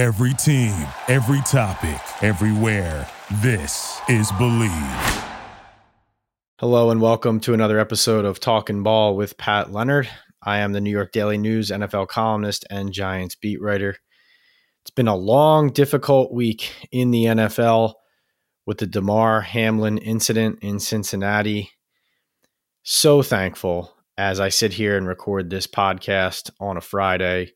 Every team, every topic, everywhere. This is Bleav. Hello and welcome to another episode of Talkin' Ball with Pat Leonard. I am the New York Daily News NFL columnist and Giants beat writer. It's been a long, difficult week in the NFL with the Damar Hamlin incident in Cincinnati. So thankful as I sit here and record this podcast on a Friday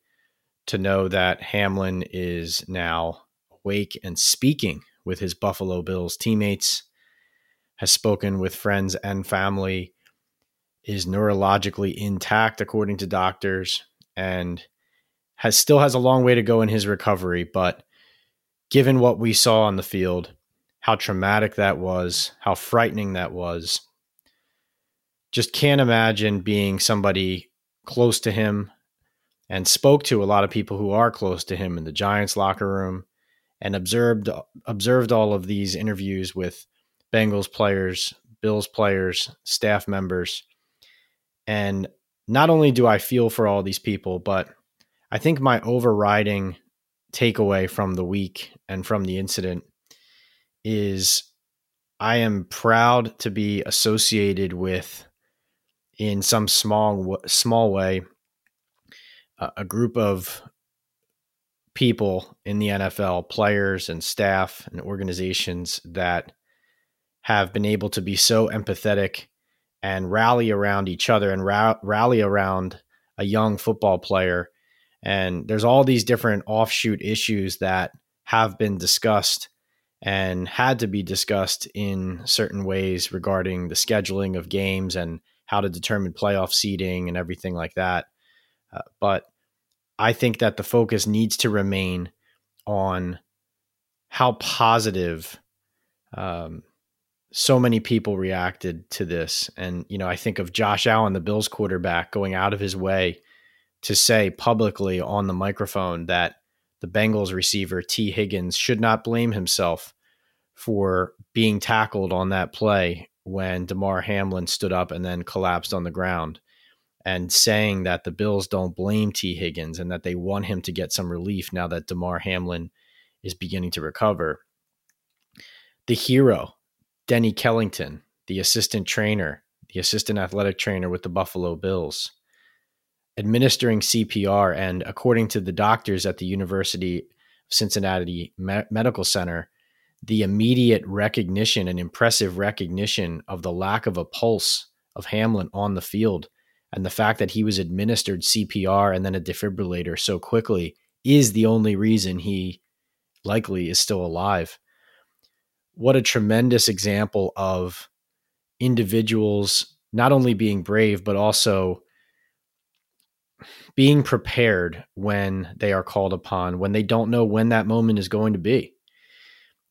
to know that Hamlin is now awake and speaking with his Buffalo Bills teammates, has spoken with friends and family, is neurologically intact according to doctors, and has still has a long way to go in his recovery. But given what we saw on the field, how traumatic that was, how frightening that was, just can't imagine being somebody close to him and spoke to a lot of people who are close to him in the Giants locker room and observed observed all of these interviews with Bengals players, Bills players, staff members. And not only do I feel for all these people, but I think my overriding takeaway from the week and from the incident is I am proud to be associated with in some small small way a group of people in the NFL, players and staff and organizations that have been able to be so empathetic and rally around each other and ra- rally around a young football player. And there's all these different offshoot issues that have been discussed and had to be discussed in certain ways regarding the scheduling of games and how to determine playoff seeding and everything like that. Uh, but I think that the focus needs to remain on how positive um, so many people reacted to this. And, you know, I think of Josh Allen, the Bills quarterback, going out of his way to say publicly on the microphone that the Bengals receiver, Tee Higgins, should not blame himself for being tackled on that play when Damar Hamlin stood up and then collapsed on the ground and saying that the Bills don't blame Tee Higgins and that they want him to get some relief now that Damar Hamlin is beginning to recover. The hero, Denny Kellington, the assistant trainer, the assistant athletic trainer with the Buffalo Bills, administering CPR. And according to the doctors at the University of Cincinnati Medical Center, the immediate recognition and impressive recognition of the lack of a pulse of Hamlin on the field and the fact that he was administered CPR and then a defibrillator so quickly is the only reason he likely is still alive. What a tremendous example of individuals not only being brave, but also being prepared when they are called upon, when they don't know when that moment is going to be.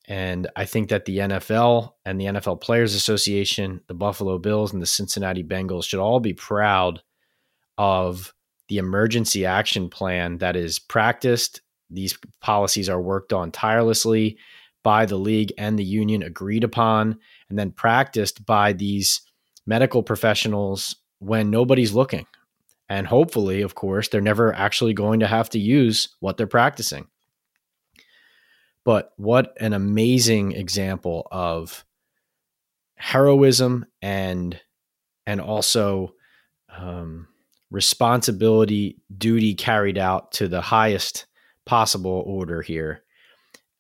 And I think that the NFL and the NFL Players Association, the Buffalo Bills, and the Cincinnati Bengals should all be proud of the emergency action plan that is practiced. These policies are worked on tirelessly by the league and the union, agreed upon, and then practiced by these medical professionals when nobody's looking. And hopefully, of course, they're never actually going to have to use what they're practicing. But what an amazing example of heroism and and also um, responsibility, duty carried out to the highest possible order here.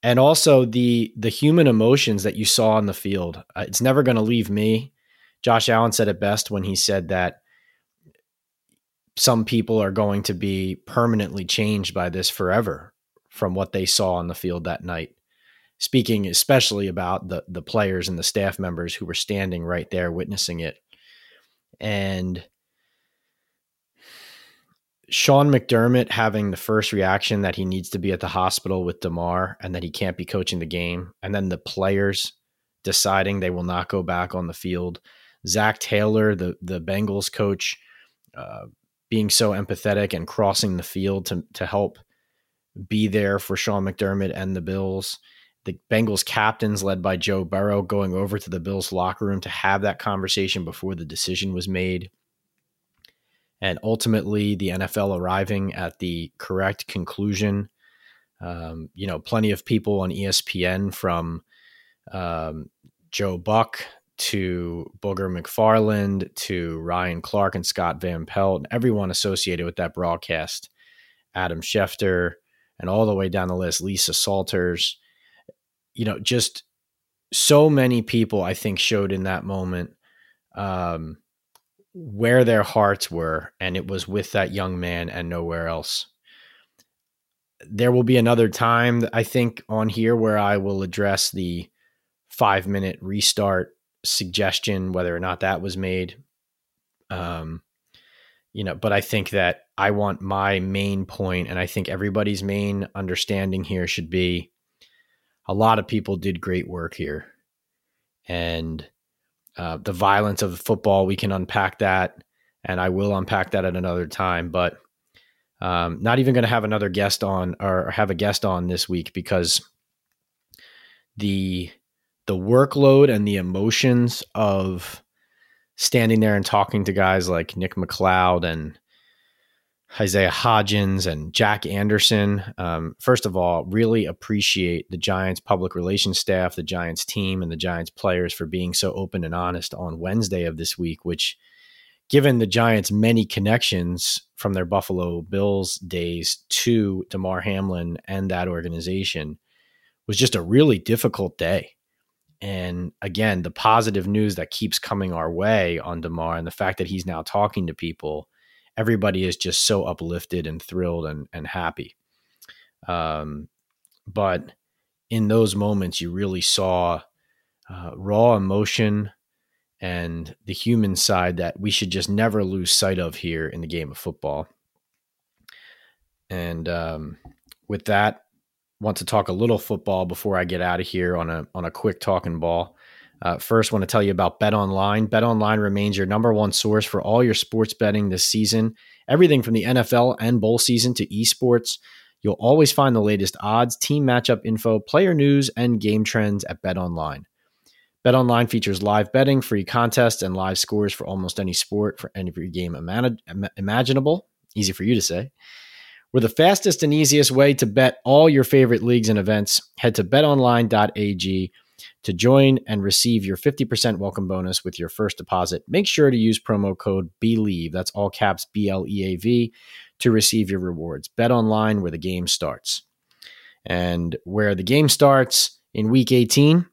And also the the human emotions that you saw on the field. Uh, it's never going to leave me. Josh Allen said it best when he said that some people are going to be permanently changed by this forever from what they saw on the field that night. Speaking especially about the the players and the staff members who were standing right there witnessing it. And Sean McDermott having the first reaction that he needs to be at the hospital with Damar and that he can't be coaching the game, and then the players deciding they will not go back on the field. Zac Taylor, the the Bengals coach, uh, being so empathetic and crossing the field to to help be there for Sean McDermott and the Bills. The Bengals captains, led by Joe Burrow, going over to the Bills locker room to have that conversation before the decision was made. And ultimately, the NFL arriving at the correct conclusion Um, you know, plenty of people on ESPN from um, Joe Buck to Booger McFarland to Ryan Clark and Scott Van Pelt, and everyone associated with that broadcast, Adam Schefter, and all the way down the list, Lisa Salters. You know, just so many people I think showed in that moment um, where their hearts were, and it was with that young man and nowhere else. There will be another time, I think, on here where I will address the five minute restart suggestion, whether or not that was made. Um, you know, but I think that I want my main point, and I think everybody's main understanding here should be a lot of people did great work here. And uh, the violence of the football, we can unpack that, and I will unpack that at another time. But um, not even going to have another guest on or have a guest on this week because the the workload and the emotions of standing there and talking to guys like Nick McCloud and Isaiah Hodgins and Jack Anderson. Um, first of all, really appreciate the Giants public relations staff, the Giants team, and the Giants players for being so open and honest on Wednesday of this week, which, given the Giants' many connections from their Buffalo Bills days to Damar Hamlin and that organization, was just a really difficult day. And again, the positive news that keeps coming our way on Damar and the fact that he's now talking to people, everybody is just so uplifted and thrilled and, and happy. Um, but in those moments, you really saw uh, raw emotion and the human side that we should just never lose sight of here in the game of football. And um, with that, want to talk a little football before I get out of here on a on a quick talking ball. Uh, first, want to tell you about Bet Online. Bet Online remains your number one source for all your sports betting this season. Everything from the NFL and bowl season to esports. You'll always find the latest odds, team matchup info, player news, and game trends at Bet Online. Bet Online features live betting, free contests, and live scores for almost any sport for any game imaginable. Easy for you to say. We're the fastest and easiest way to bet all your favorite leagues and events. Head to betonline.ag to join and receive your 50% welcome bonus with your first deposit. Make sure to use promo code BLEAV, that's all caps B L E A V, to receive your rewards. Bet online where the game starts. And where the game starts in week 18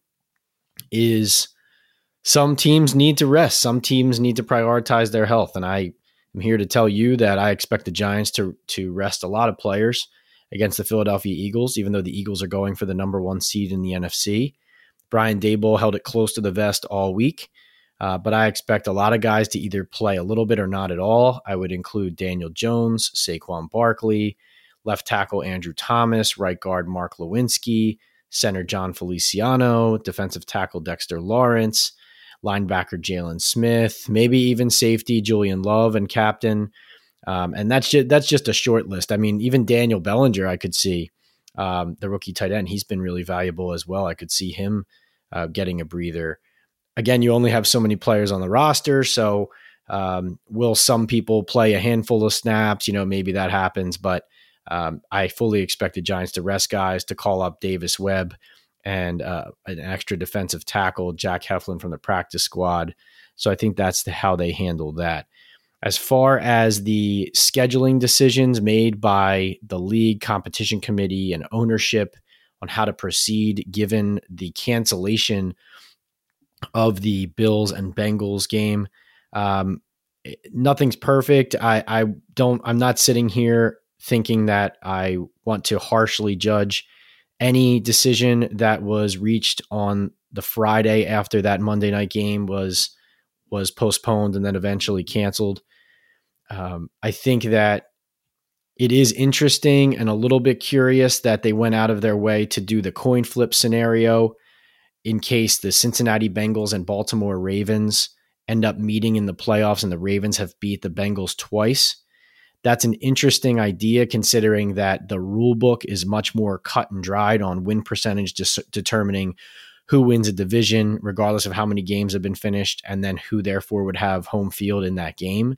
is some teams need to rest, some teams need to prioritize their health. And I I'm here to tell you that I expect the Giants to to rest a lot of players against the Philadelphia Eagles, even though the Eagles are going for the number one seed in the NFC. Brian Daboll held it close to the vest all week, uh, but I expect a lot of guys to either play a little bit or not at all. I would include Daniel Jones, Saquon Barkley, left tackle Andrew Thomas, right guard Mark Glowinski, center Jon Feliciano, defensive tackle Dexter Lawrence, linebacker Jaylon Smith, maybe even safety Julian Love and captain. Um, and that's just, that's just a short list. I mean, even Daniel Bellinger, I could see um, the rookie tight end. He's been really valuable as well. I could see him uh, getting a breather. Again, you only have so many players on the roster, so um, will some people play a handful of snaps? You know, maybe that happens, but um, I fully expect the Giants to rest guys to call up Davis Webb and uh, an extra defensive tackle, Jack Heflin from the practice squad. So I think that's the, how they handle that. As far as the scheduling decisions made by the league competition committee and ownership on how to proceed given the cancellation of the Bills and Bengals game, um, nothing's perfect. I, I don't. I'm not sitting here thinking that I want to harshly judge any decision that was reached on the Friday after that Monday night game was was postponed and then eventually canceled. Um, I think that it is interesting and a little bit curious that they went out of their way to do the coin flip scenario in case the Cincinnati Bengals and Baltimore Ravens end up meeting in the playoffs and the Ravens have beat the Bengals twice that's an interesting idea considering that the rule book is much more cut and dried on win percentage dis- determining who wins a division regardless of how many games have been finished and then who therefore would have home field in that game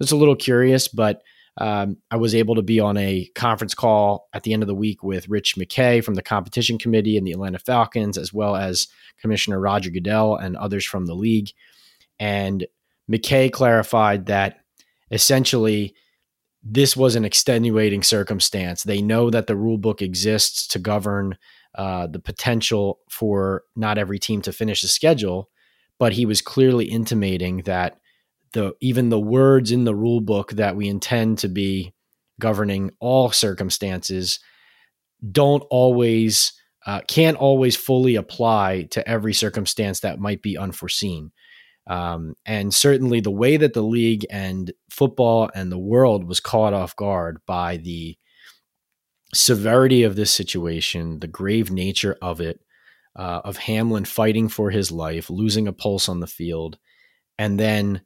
it's a little curious but um, I was able to be on a conference call at the end of the week with Rich McKay from the competition committee and the Atlanta Falcons, as well as Commissioner Roger Goodell and others from the league. And McKay clarified that essentially this was an extenuating circumstance. They know that the rule book exists to govern uh, the potential for not every team to finish the schedule, but he was clearly intimating that the even the words in the rule book that we intend to be governing all circumstances don't always uh, can't always fully apply to every circumstance that might be unforeseen. Um, and certainly the way that the league and football and the world was caught off guard by the severity of this situation, the grave nature of it, uh, of Hamlin fighting for his life, losing a pulse on the field, and then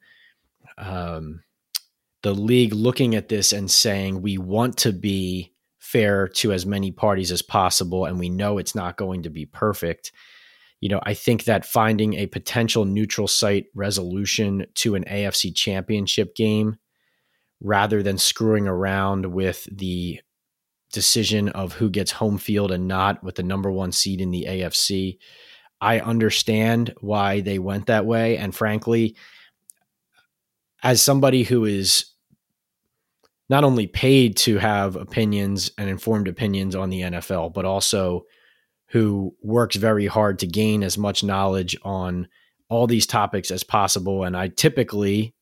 um, the league looking at this and saying, we want to be fair to as many parties as possible, and we know it's not going to be perfect. You know, I think that finding a potential neutral site resolution to an AFC championship game rather than screwing around with the decision of who gets home field and not with the number one seed in the AFC. I understand why they went that way. And frankly, as somebody who is not only paid to have opinions and informed opinions on the NFL, but also who works very hard to gain as much knowledge on all these topics as possible. And I typically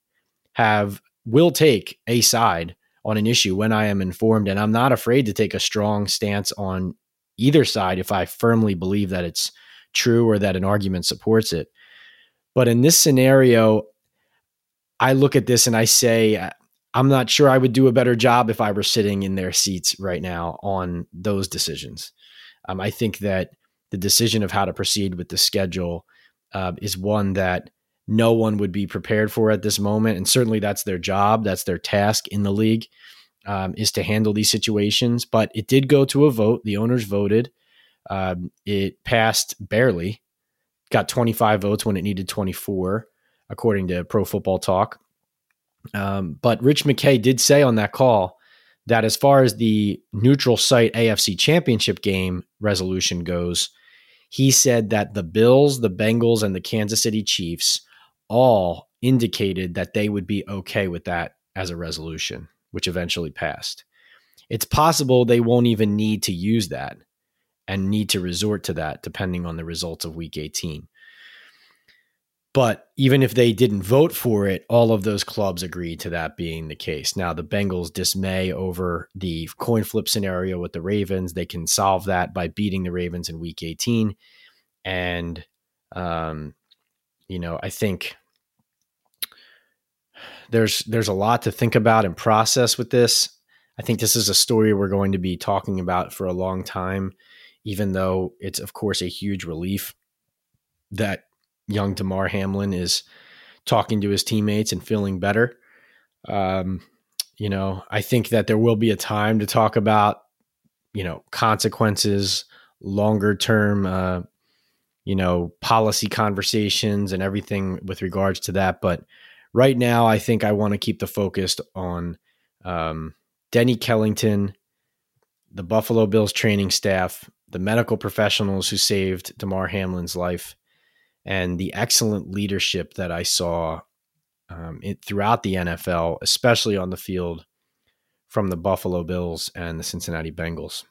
have, will take a side on an issue when I am informed. And I'm not afraid to take a strong stance on either side if I firmly believe that it's true or that an argument supports it. But in this scenario, I look at this and I say, I'm not sure I would do a better job if I were sitting in their seats right now on those decisions. Um, I think that the decision of how to proceed with the schedule uh, is one that no one would be prepared for at this moment. And certainly that's their job, that's their task in the league, um, is to handle these situations. But it did go to a vote. The owners voted. Um, it passed barely, got 25 votes when it needed 24 according to Pro Football Talk. Um, but Rich McKay did say on that call that as far as the neutral site AFC championship game resolution goes, he said that the Bills, the Bengals, and the Kansas City Chiefs all indicated that they would be okay with that as a resolution, which eventually passed. It's possible they won't even need to use that and need to resort to that depending on the results of week 18. But even if they didn't vote for it, all of those clubs agreed to that being the case. Now, the Bengals dismay over the coin flip scenario with the Ravens. They can solve that by beating the Ravens in week 18. And, um, you know, I think there's there's a lot to think about and process with this. I think this is a story we're going to be talking about for a long time, even though it's of course a huge relief that young Damar Hamlin is talking to his teammates and feeling better. Um, you know, I think that there will be a time to talk about, you know, consequences, longer term, uh, you know, policy conversations and everything with regards to that. But right now, I think I want to keep the focus on um, Denny Kellington, the Buffalo Bills training staff, the medical professionals who saved Damar Hamlin's life, and the excellent leadership that I saw um, it, throughout the NFL, especially on the field from the Buffalo Bills and the Cincinnati Bengals.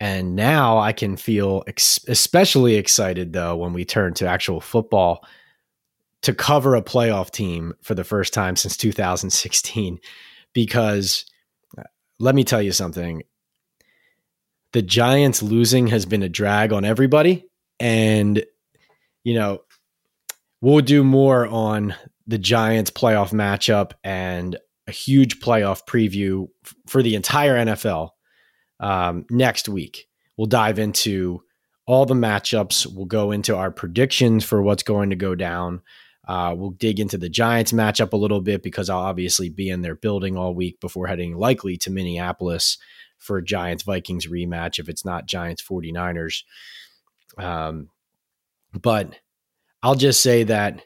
And now I can feel ex- especially excited, though, when we turn to actual football to cover a playoff team for the first time since 2016. Because uh, let me tell you something the Giants losing has been a drag on everybody. And you know, we'll do more on the Giants playoff matchup and a huge playoff preview f- for the entire NFL um, next week. We'll dive into all the matchups. We'll go into our predictions for what's going to go down. Uh, we'll dig into the Giants matchup a little bit because I'll obviously be in their building all week before heading likely to Minneapolis for Giants Vikings rematch if it's not Giants 49ers. Um, but I'll just say that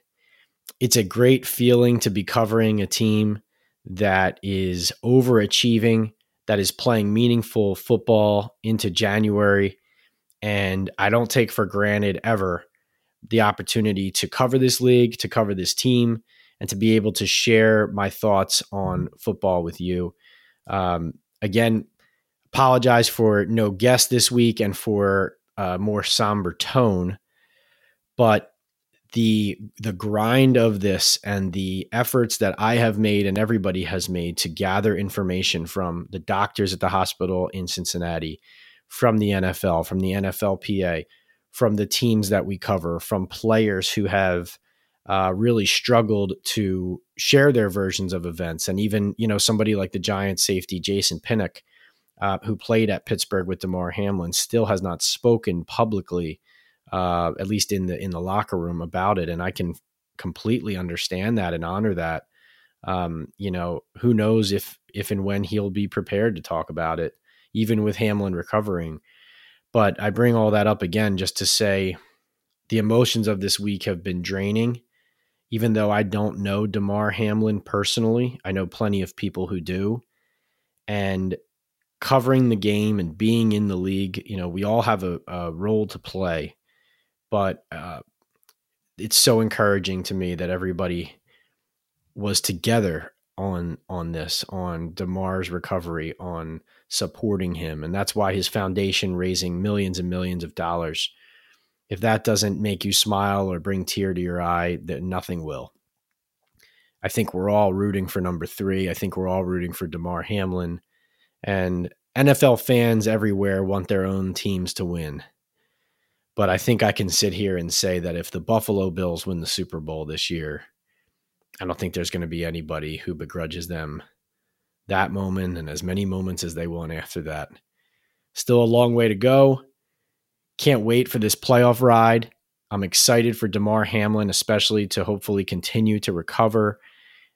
it's a great feeling to be covering a team that is overachieving, that is playing meaningful football into January. And I don't take for granted ever the opportunity to cover this league, to cover this team, and to be able to share my thoughts on football with you. Um, again, apologize for no guest this week and for a more somber tone, but the the grind of this and the efforts that I have made and everybody has made to gather information from the doctors at the hospital in Cincinnati, from the NFL, from the NFLPA, from the teams that we cover, from players who have uh, really struggled to share their versions of events, and even you know somebody like the Giants safety Jason Pinnock, uh, who played at Pittsburgh with Damar Hamlin, still has not spoken publicly, uh, at least in the in the locker room about it, and I can completely understand that and honor that. Um, you know, who knows if if and when he'll be prepared to talk about it, even with Hamlin recovering. But I bring all that up again just to say the emotions of this week have been draining. Even though I don't know Damar Hamlin personally, I know plenty of people who do. And covering the game and being in the league, you know, we all have a, a role to play. But uh, it's so encouraging to me that everybody was together on on this on Damar's recovery on supporting him and that's why his foundation raising millions and millions of dollars if that doesn't make you smile or bring tear to your eye then nothing will. I think we're all rooting for number 3 I think we're all rooting for Damar Hamlin and NFL fans everywhere want their own teams to win but I think I can sit here and say that if the Buffalo Bills win the Super Bowl this year I don't think there's going to be anybody who begrudges them that moment and as many moments as they want after that. Still a long way to go. Can't wait for this playoff ride. I'm excited for Damar Hamlin, especially to hopefully continue to recover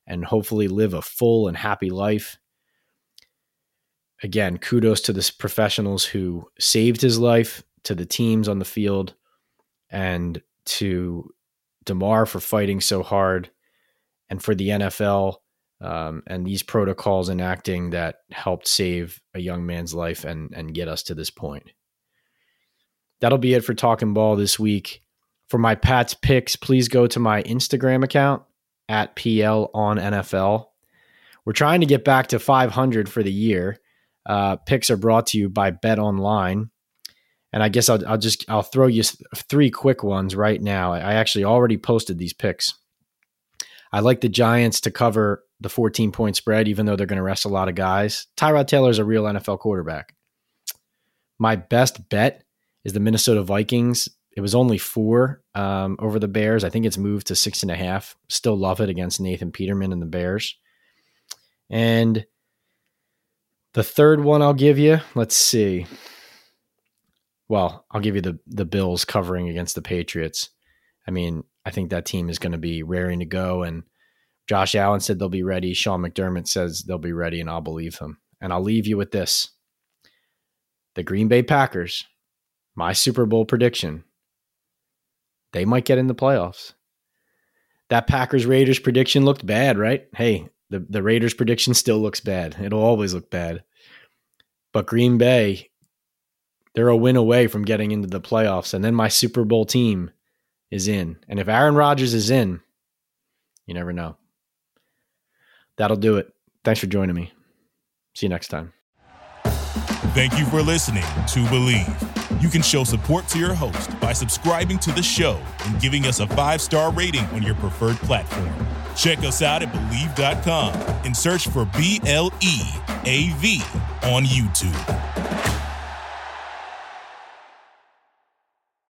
and hopefully live a full and happy life. Again, kudos to the professionals who saved his life, to the teams on the field, and to Damar for fighting so hard and for the NFL um, and these protocols enacting that helped save a young man's life and and get us to this point. That'll be it for talking ball this week. For my Pats picks, please go to my Instagram account at PL on NFL. We're trying to get back to 500 for the year. Uh, picks are brought to you by Bet Online, and I guess I'll, I'll just I'll throw you three quick ones right now. I actually already posted these picks. I like the Giants to cover the 14 point spread, even though they're going to rest a lot of guys. Tyrod Taylor is a real NFL quarterback. My best bet is the Minnesota Vikings. It was only four um, over the Bears. I think it's moved to six and a half. Still love it against Nathan Peterman and the Bears. And the third one I'll give you, let's see. Well, I'll give you the the Bills covering against the Patriots. I mean, I think that team is going to be raring to go. And Josh Allen said they'll be ready. Sean McDermott says they'll be ready, and I'll believe him. And I'll leave you with this the Green Bay Packers, my Super Bowl prediction, they might get in the playoffs. That Packers Raiders prediction looked bad, right? Hey, the, the Raiders prediction still looks bad. It'll always look bad. But Green Bay, they're a win away from getting into the playoffs. And then my Super Bowl team is in. And if Aaron Rodgers is in, you never know. That'll do it. Thanks for joining me. See you next time. Thank you for listening to Bleav. You can show support to your host by subscribing to the show and giving us a five star rating on your preferred platform. Check us out at Bleav.com and search for B L E A V on YouTube.